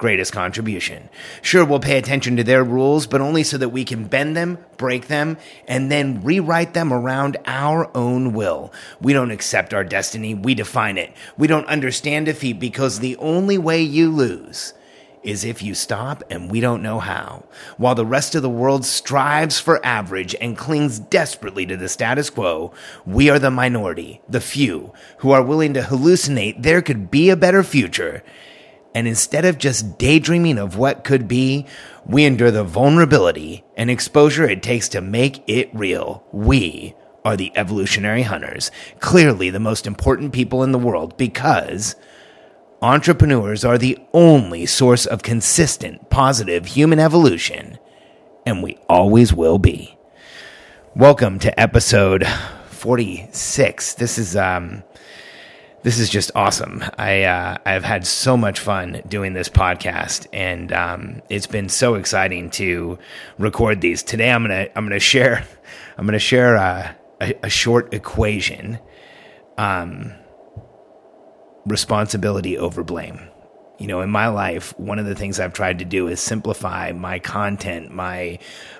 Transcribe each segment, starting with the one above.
greatest contribution. Sure, we'll pay attention to their rules, but only so that we can bend them, break them, and then rewrite them around our own will. We don't accept our destiny, we define it. We don't understand defeat because the only way you lose is if you stop and we don't know how. While the rest of the world strives for average and clings desperately to the status quo, we are the minority, the few, who are willing to hallucinate there could be a better future and instead of just daydreaming of what could be, we endure the vulnerability and exposure it takes to make it real. We are the evolutionary hunters, clearly the most important people in the world because entrepreneurs are the only source of consistent, positive human evolution, and we always will be. Welcome to episode 46. This is, um, this is just awesome. I uh, I've had so much fun doing this podcast, and um, it's been so exciting to record these. Today, I'm gonna I'm gonna share I'm gonna share uh, a, a, short equation. Um, responsibility over blame. You know, in my life, one of the things I've tried to do is simplify my content, my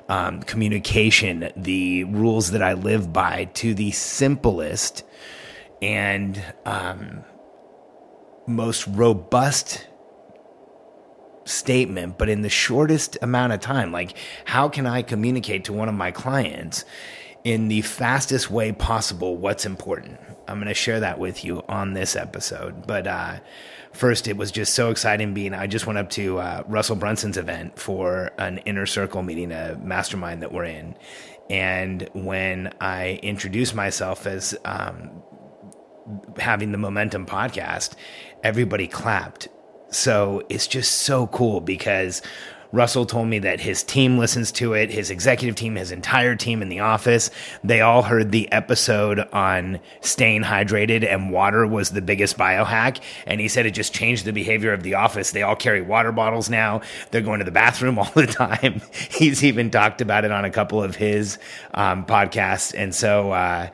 um, communication, the rules that I live by to the simplest and um, most robust statement, but in the shortest amount of time. Like, how can I communicate to one of my clients in the fastest way possible what's important? I'm going to share that with you on this episode. But uh, first, it was just so exciting being. I just went up to uh, Russell Brunson's event for an inner circle meeting, a mastermind that we're in. And when I introduced myself as um, having the Momentum podcast, everybody clapped. So it's just so cool because Russell told me that his team listens to it, his executive team, his entire team in the office. They all heard the episode on staying hydrated, and water was the biggest biohack. And he said it just changed the behavior of the office. They all carry water bottles now. They're going to the bathroom all the time. He's even talked about it on a couple of his um, podcasts. And so, uh,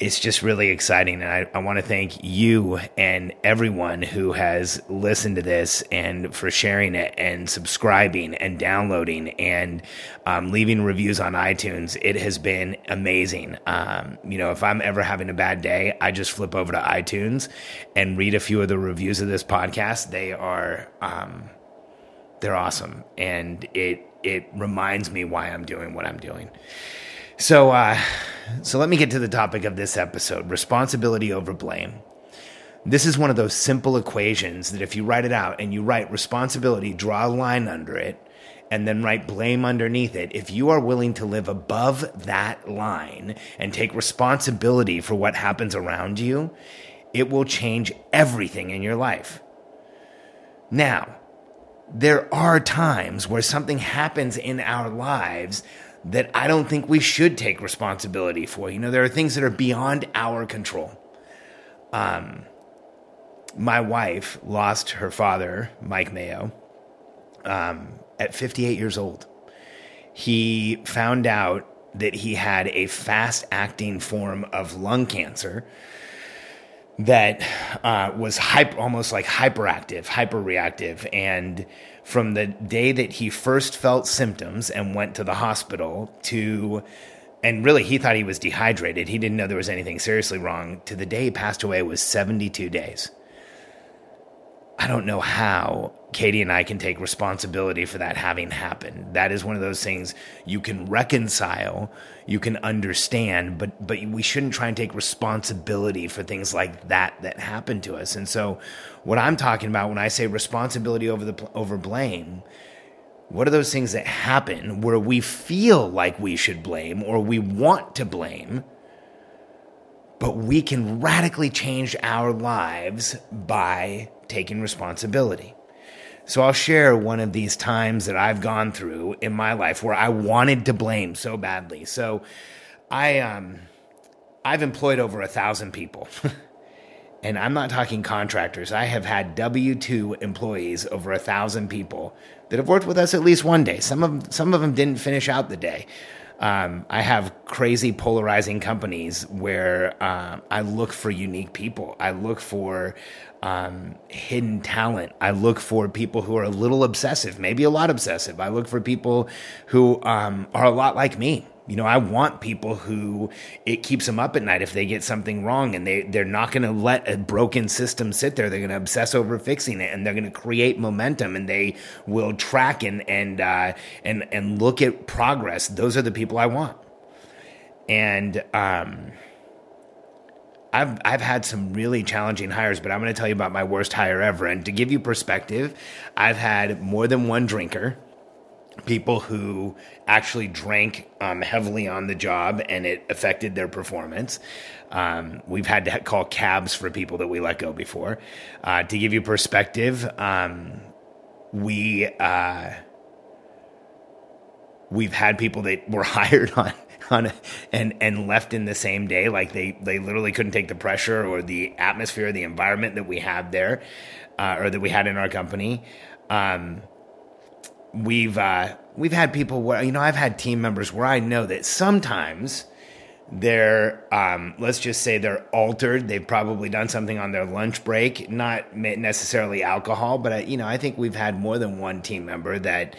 it's just really exciting. And I, I want to thank you and everyone who has listened to this and for sharing it and subscribing and downloading and um, leaving reviews on iTunes. It has been amazing. Um, you know, if I'm ever having a bad day, I just flip over to iTunes and read a few of the reviews of this podcast. They are, um, they're awesome. And it, it reminds me why I'm doing what I'm doing. So, uh, so let me get to the topic of this episode responsibility over blame. This is one of those simple equations that if you write it out and you write responsibility, draw a line under it, and then write blame underneath it, if you are willing to live above that line and take responsibility for what happens around you, it will change everything in your life. Now, there are times where something happens in our lives that I don't think we should take responsibility for. You know, there are things that are beyond our control. Um, my wife lost her father, Mike Mayo, um, at 58 years old. He found out that he had a fast acting form of lung cancer that uh, was hyper, almost like hyperactive, hyperreactive, and from the day that he first felt symptoms and went to the hospital to and really he thought he was dehydrated. He didn't know there was anything seriously wrong. To the day he passed away was 72 days i don't know how katie and i can take responsibility for that having happened. That is one of those things you can reconcile you can understand but but we shouldn't try and take responsibility for things like that that happened to us. And so what I'm talking about when I say responsibility over the over blame, what are those things that happen where we feel like we should blame or we want to blame, but we can radically change our lives by taking responsibility. So I'll share one of these times that I've gone through in my life where I wanted to blame so badly. So I um I've employed over a thousand people. and I'm not talking contractors. I have had W two employees, over a thousand people that have worked with us at least one day. Some of some of them didn't finish out the day. Um, I have crazy polarizing companies where uh, I look for unique people. I look for um, hidden talent. I look for people who are a little obsessive, maybe a lot obsessive. I look for people who um, are a lot like me. You know, I want people who it keeps them up at night if they get something wrong and they, they're not going to let a broken system sit there. They're going to obsess over fixing it and they're going to create momentum and they will track and, and, uh, and, and look at progress. Those are the people I want. And, um, I've I've had some really challenging hires, but I'm going to tell you about my worst hire ever. And to give you perspective, I've had more than one drinker people who actually drank um, heavily on the job and it affected their performance. Um, we've had to call cabs for people that we let go before. Uh, to give you perspective, um, we uh, we've had people that were hired on on and and left in the same day like they they literally couldn't take the pressure or the atmosphere the environment that we had there uh, or that we had in our company um, we've uh, we've had people where you know I've had team members where I know that sometimes they're um, let's just say they're altered. They've probably done something on their lunch break, not necessarily alcohol, but I, you know I think we've had more than one team member that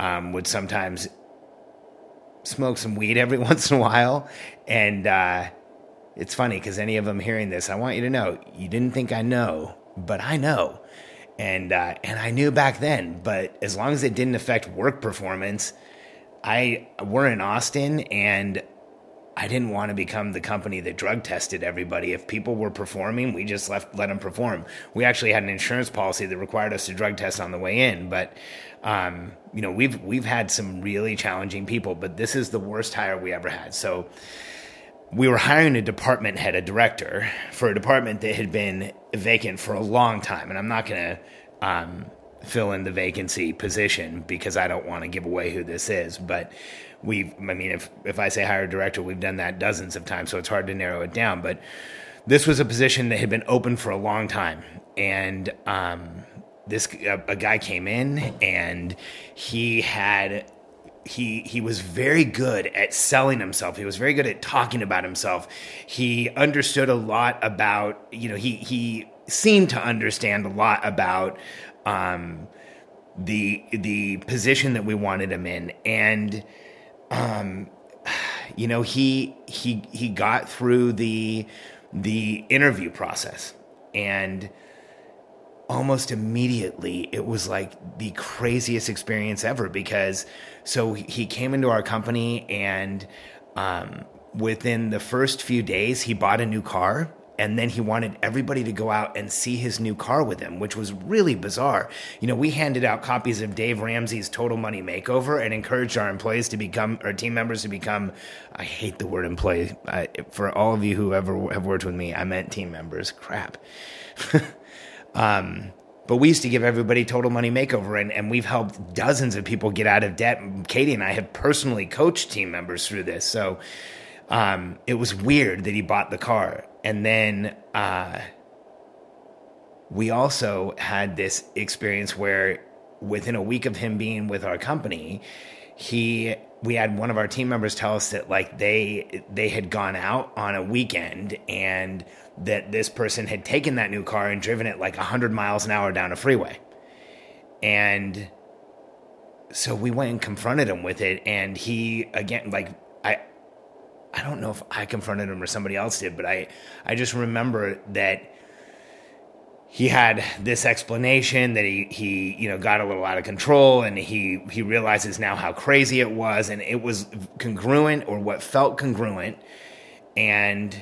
um, would sometimes smoke some weed every once in a while, and uh, it's funny because any of them hearing this, I want you to know you didn't think I know, but I know and uh, and I knew back then. But as long as it didn't affect work performance, I we're in Austin, and I didn't want to become the company that drug tested everybody. If people were performing, we just left let them perform. We actually had an insurance policy that required us to drug test on the way in, but um, you know we've we've had some really challenging people, but this is the worst hire we ever had. So we were hiring a department head, a director, for a department that had been vacant for a long time. And I'm not going to um, fill in the vacancy position because I don't want to give away who this is. But we've, I mean, if, if I say hire a director, we've done that dozens of times, so it's hard to narrow it down. But this was a position that had been open for a long time. And um, this, a, a guy came in and he had he he was very good at selling himself. He was very good at talking about himself. He understood a lot about you know he he seemed to understand a lot about um, the the position that we wanted him in, and um, you know he he he got through the the interview process and almost immediately it was like the craziest experience ever because so he came into our company and um, within the first few days he bought a new car and then he wanted everybody to go out and see his new car with him, which was really bizarre. You know, we handed out copies of Dave Ramsey's Total Money Makeover and encouraged our employees to become, our team members to become, I hate the word employee. I, for all of you who ever have worked with me, I meant team members. Crap. Um, but we used to give everybody total money makeover, and, and we've helped dozens of people get out of debt. Katie and I have personally coached team members through this. So um, it was weird that he bought the car. And then uh, we also had this experience where within a week of him being with our company, he we had one of our team members tell us that like they they had gone out on a weekend and that this person had taken that new car and driven it like 100 miles an hour down a freeway. And so we went and confronted him with it and he again like I I don't know if I confronted him or somebody else did, but I I just remember that he had this explanation that he he you know got a little out of control and he he realizes now how crazy it was and it was congruent or what felt congruent and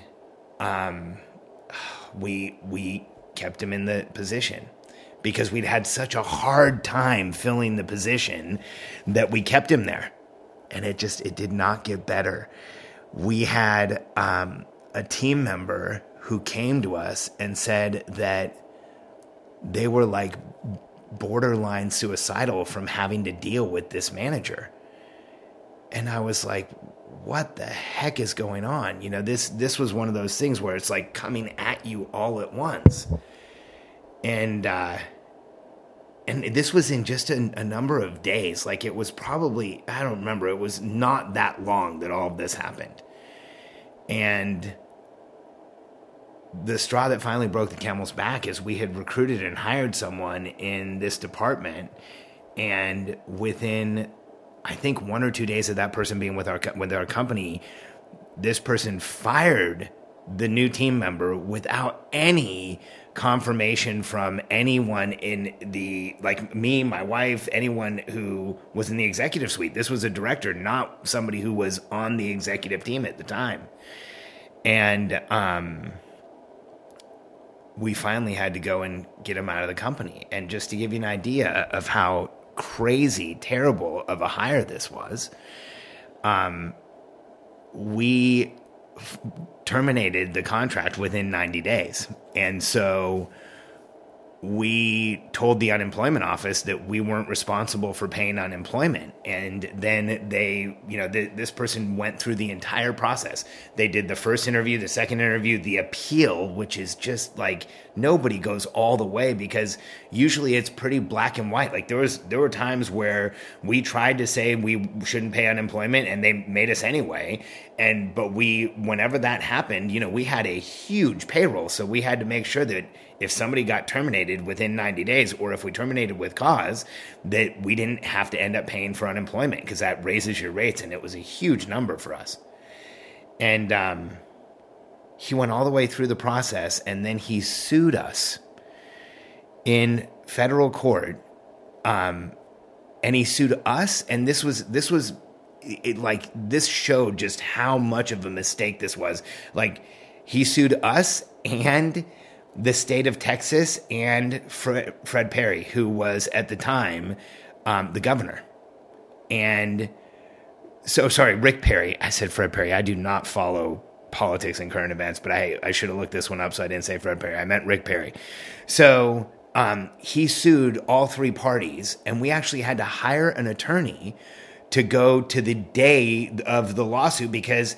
um we we kept him in the position because we'd had such a hard time filling the position that we kept him there and it just it did not get better we had um, a team member who came to us and said that they were like borderline suicidal from having to deal with this manager. And I was like, what the heck is going on? You know, this this was one of those things where it's like coming at you all at once. And uh and this was in just a, a, number of days. Like it was probably, I don't remember, it was not that long that all of this happened. And the straw that finally broke the camel's back is we had recruited and hired someone in this department. And within, I think, one or two days of that person being with our, with our company, this person fired the new team member without any confirmation from anyone in the like me, my wife, anyone who was in the executive suite. This was a director, not somebody who was on the executive team at the time. And um we finally had to go and get him out of the company. And just to give you an idea of how crazy, terrible of a hire this was, um, we terminated the contract within 90 days. And so we told the unemployment office that we weren't responsible for paying unemployment. And then they, you know, th- this person went through the entire process. They did the first interview, the second interview, the appeal, which is just like nobody goes all the way because usually it's pretty black and white. Like there was, there were times where we tried to say we shouldn't pay unemployment and they made us anyway. And, but we, whenever that happened, you know, we had a huge payroll. So we had to make sure that if somebody got terminated within 90 days or if we terminated with cause that we didn't have to end up paying for unemployment because that raises your rates and it was a huge number for us. And um, he went all the way through the process and then he sued us in federal court um, and he sued us and this was this was it, like this showed just how much of a mistake this was. Like he sued us and the state of Texas and Fred, Fred Perry, who was at the time um, the governor. And so, sorry, Rick Perry. I said Fred Perry. I do not follow politics and current events, but I, I should have looked this one up so I didn't say Fred Perry. I meant Rick Perry. So um, he sued all three parties, and we actually had to hire an attorney to go to the day of the lawsuit because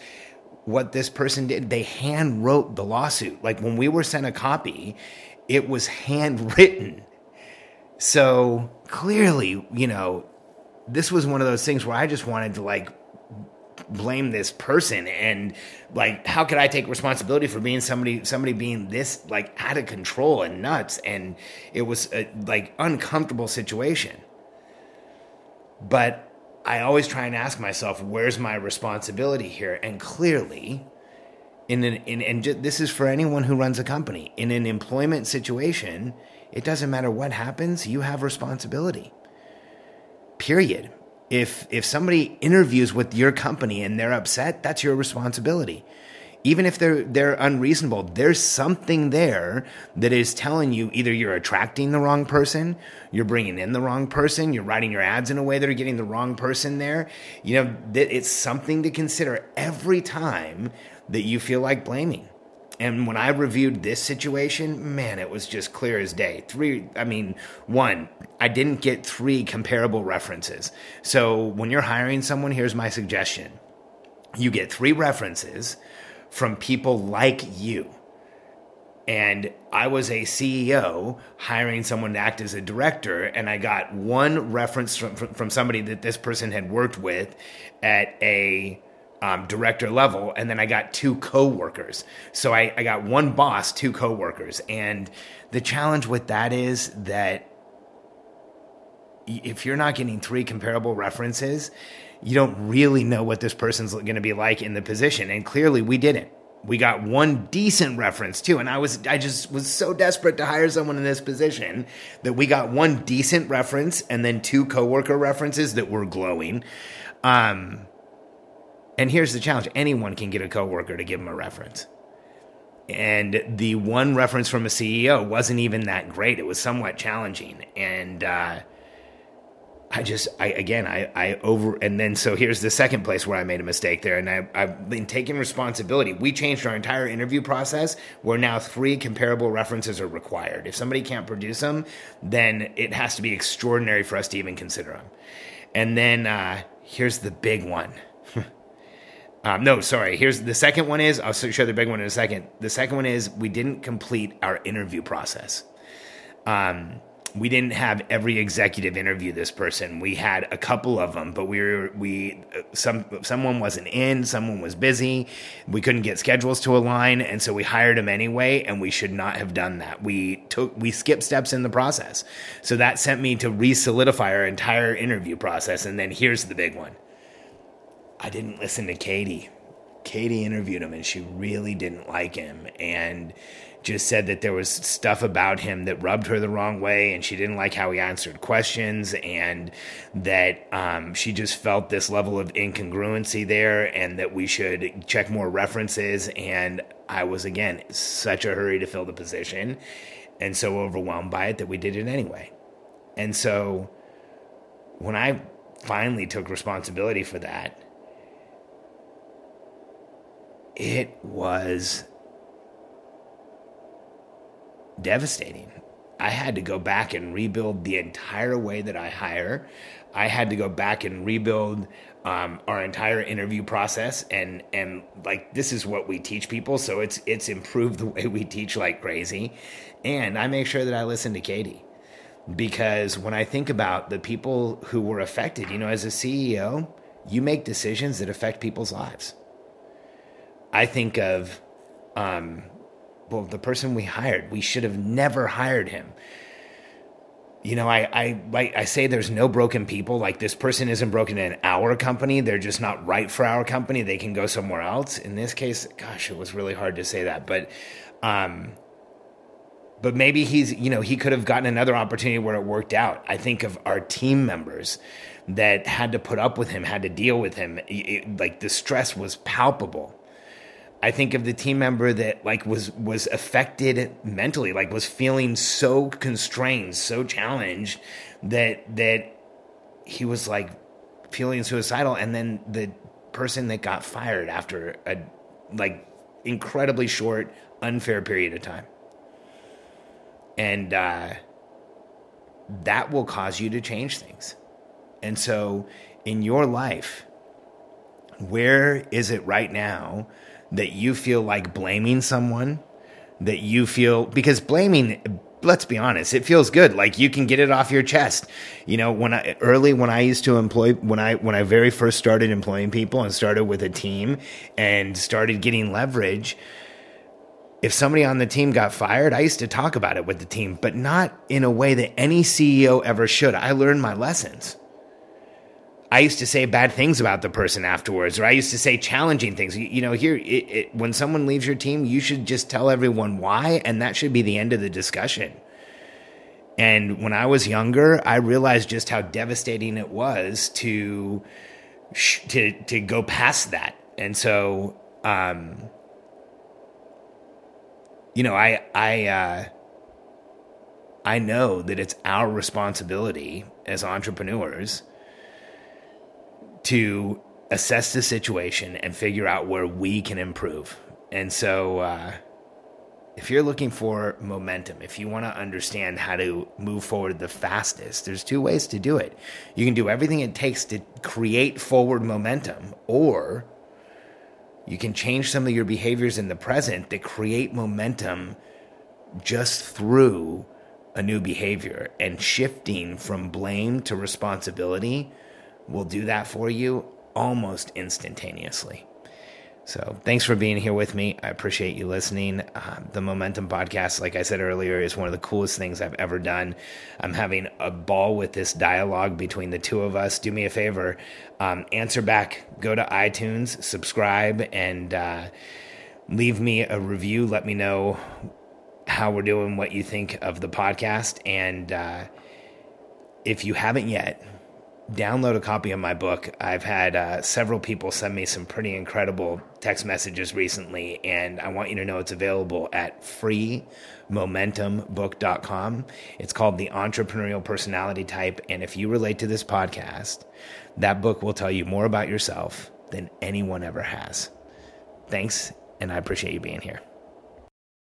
what this person did. They hand wrote the lawsuit. Like when we were sent a copy, it was handwritten. So clearly, you know, this was one of those things where I just wanted to like blame this person and like how could I take responsibility for being somebody somebody being this like out of control and nuts and it was a like uncomfortable situation. But I always try and ask myself, where's my responsibility here? And clearly, in an in and this is for anyone who runs a company in an employment situation, it doesn't matter what happens, you have responsibility. Period. If if somebody interviews with your company and they're upset, that's your responsibility even if they're they're unreasonable there's something there that is telling you either you're attracting the wrong person you're bringing in the wrong person you're writing your ads in a way that are getting the wrong person there you know that it's something to consider every time that you feel like blaming and when I reviewed this situation, man, it was just clear as day. Three, I mean, one, I didn't get three comparable references. So when you're hiring someone, here's my suggestion you get three references from people like you. And I was a CEO hiring someone to act as a director, and I got one reference from, from somebody that this person had worked with at a um, director level, and then I got two coworkers. So I, I got one boss, two coworkers, and the challenge with that is that if you're not getting three comparable references, you don't really know what this person's going to be like in the position. And clearly we didn't. We got one decent reference too. And I was, I just was so desperate to hire someone in this position that we got one decent reference and then two coworker references that were glowing. Um, and here's the challenge anyone can get a coworker to give them a reference. And the one reference from a CEO wasn't even that great. It was somewhat challenging. And, uh, I just, I again, I, I over, and then so here's the second place where I made a mistake there, and I, I've been taking responsibility. We changed our entire interview process where now three comparable references are required. If somebody can't produce them, then it has to be extraordinary for us to even consider them. And then uh, here's the big one. um, no, sorry. Here's the second one is I'll show the big one in a second. The second one is we didn't complete our interview process. Um, we didn't have every executive interview this person. We had a couple of them, but we were we uh, some someone wasn't in, someone was busy. We couldn't get schedules to align, and so we hired him anyway. And we should not have done that. We took we skipped steps in the process, so that sent me to re-solidify our entire interview process. And then here's the big one: I didn't listen to Katie. Katie interviewed him, and she really didn't like him, and just said that there was stuff about him that rubbed her the wrong way and she didn't like how he answered questions and that um, she just felt this level of incongruency there and that we should check more references and i was again such a hurry to fill the position and so overwhelmed by it that we did it anyway. And so when i finally took responsibility for that it was devastating. I had to go back and rebuild the entire way that I hire. I had to go back and rebuild um, our entire interview process, and and like this is what we teach people, so it's it's improved the way we teach like crazy. And I make sure that I listen to Katie because when I think about the people who were affected, you know, as a CEO, you make decisions that affect people's lives. I think of um, well, the person we hired, we should have never hired him. You know, I, I, I, say there's no broken people. Like this person isn't broken in our company. They're just not right for our company. They can go somewhere else. In this case, gosh, it was really hard to say that, but, um, but maybe he's, you know, he could have gotten another opportunity where it worked out. I think of our team members that had to put up with him, had to deal with him. It, like the stress was palpable. I think of the team member that like was was affected mentally, like was feeling so constrained, so challenged that that he was like feeling suicidal and then the person that got fired after a like incredibly short unfair period of time. And uh that will cause you to change things. And so in your life, where is it right now that you feel like blaming someone, that you feel because blaming let's be honest, it feels good. Like you can get it off your chest. You know, when I early when I used to employ when I when I very first started employing people and started with a team and started getting leverage, if somebody on the team got fired, I used to talk about it with the team, but not in a way that any CEO ever should. I learned my lessons. I used to say bad things about the person afterwards, or I used to say challenging things. You, you know, here, it, it, when someone leaves your team, you should just tell everyone why, and that should be the end of the discussion. And when I was younger, I realized just how devastating it was to to to go past that. And so, um, you know, I I uh, I know that it's our responsibility as entrepreneurs to assess the situation and figure out where we can improve. And so, uh, if you're looking for momentum, if you want to understand how to move forward the fastest, there's two ways to do it. You can do everything it takes to create forward momentum, or you can change some of your behaviors in the present that create momentum just through a new behavior and shifting from blame to responsibility will do that for you almost instantaneously. So, thanks for being here with me. I appreciate you listening. Uh, the Momentum Podcast, like I said earlier, is one of the coolest things I've ever done. I'm having a ball with this dialogue between the two of us. Do me a favor, um, answer back, go to iTunes, subscribe, and uh, leave me a review. Let me know how we're doing, what you think of the podcast. And uh, if you haven't yet, download a copy of my book. I've had uh, several people send me some pretty incredible text messages recently, and I want you to know it's available at freemomentumbook.com. It's called The Entrepreneurial Personality Type, and if you relate to this podcast, that book will tell you more about yourself than anyone ever has. Thanks, and I appreciate you being here.